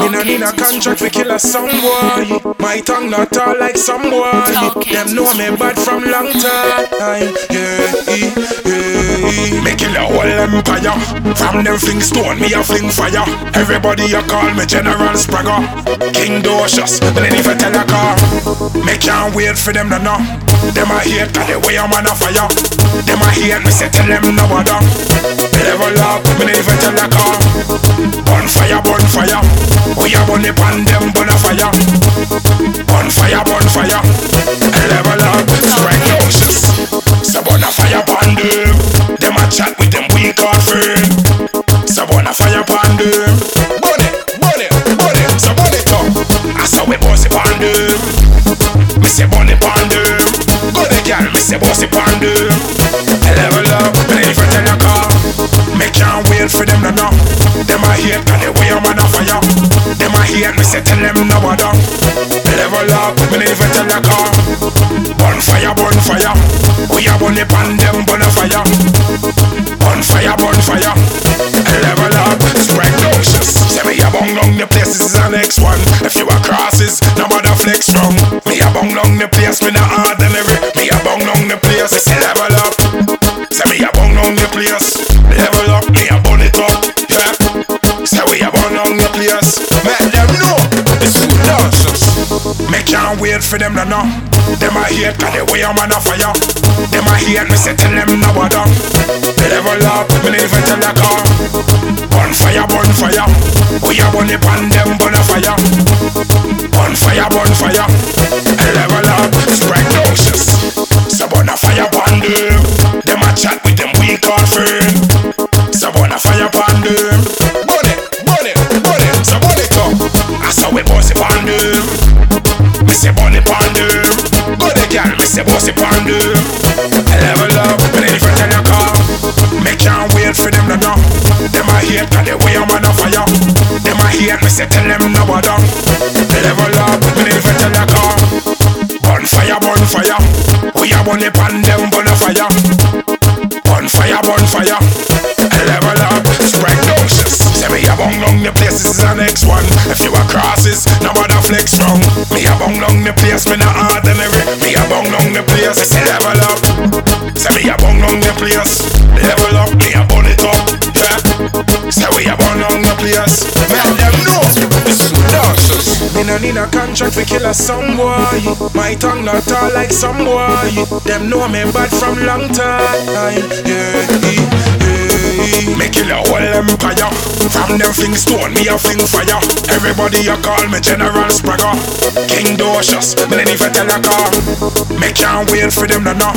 Me no need a contract for kill a some boy. My tongue not all like some boy. Them know me bad from long time. Yeah, yeah, yeah. Me kill a whole empire. From them fling stone, me a fling fire. Everybody a call me General Spragger. King Docious, but then if I tell a car, me can't wait for them to know. Them a hate, cause the way I'm on a fire. Them a hate, me say tell them no bother. The pan, them burn a fire. Bonfire, bonfire. Level up, strike. So burn a fire pan them. Them a chat with them weak or friend. So burn a fire pan them. It, burn it. So it up. I saw we boss it pan them. Me say burn it pan them. Go the girl, me say boss it pan them. Level up, me never tell a car. Me can't wait for them to know. Them a hate, cause the way a. Them a me say tell them no bother. Level up, me never tell a car. Bonfire, bonfire. We a burn the pan, them burn a fire. Bonfire, bonfire. Level up, strike noxious. Say me a bong down the place, this is the next one. If you a crosses, no bother flex strong. Me a bong down the place, me not ordinary. Me a bong down the place, say level up. Say me a bong down the place, level up. Me a wait for them to know. Them I hate, cause the way I'm on a fire. Them I hate, me say tell them no bother. Level up, me never tell a car. Bonfire, bonfire. We a burn the pan, them burn a fire. Bonfire, bonfire. Level up, strike noxious. So burn a fire pan them. Them a chat with them weak or friend. So burn a fire pan them. Burn it, burn it, burn it. So burn it up. I saw we boss it pan them. Say burn it pan them. Go the girl, me say boss it pan them. Level up, me never tell a car. Me can't wait for them to know. Them a hate, cause the way I'm on a fire. Them a hate, me say tell them no bother. Level up, me never tell a car. Bonfire, bonfire. We a burn the pan, them burn fire. Level up, strike noxious. Say me a bong down the place, this is the next one. If you a crosses, no bother flex strong. Me a bong down the place, me not ordinary. Me a bong down the place, say level up. Say me a bong down the place, level up. Me a burn it up, yeah. Say we a burn down the place, make them know dangerous. Me no need a contract for kill a some boy. My tongue not all like some boy. Them know me bad from long time. Yeah, yeah. Kill a whole empire. From them fling stone, me a fling fire. Everybody a call me General Spragger. King Docious, me then even tell a car. Me can't wait for them to know.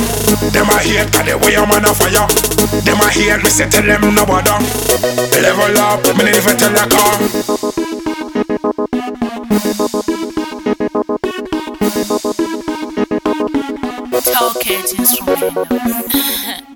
Them a hate, cause the way I'm on a fire. Them a hate, me say tell them no bother. Level up, me then even tell a car. Talk it instrumental.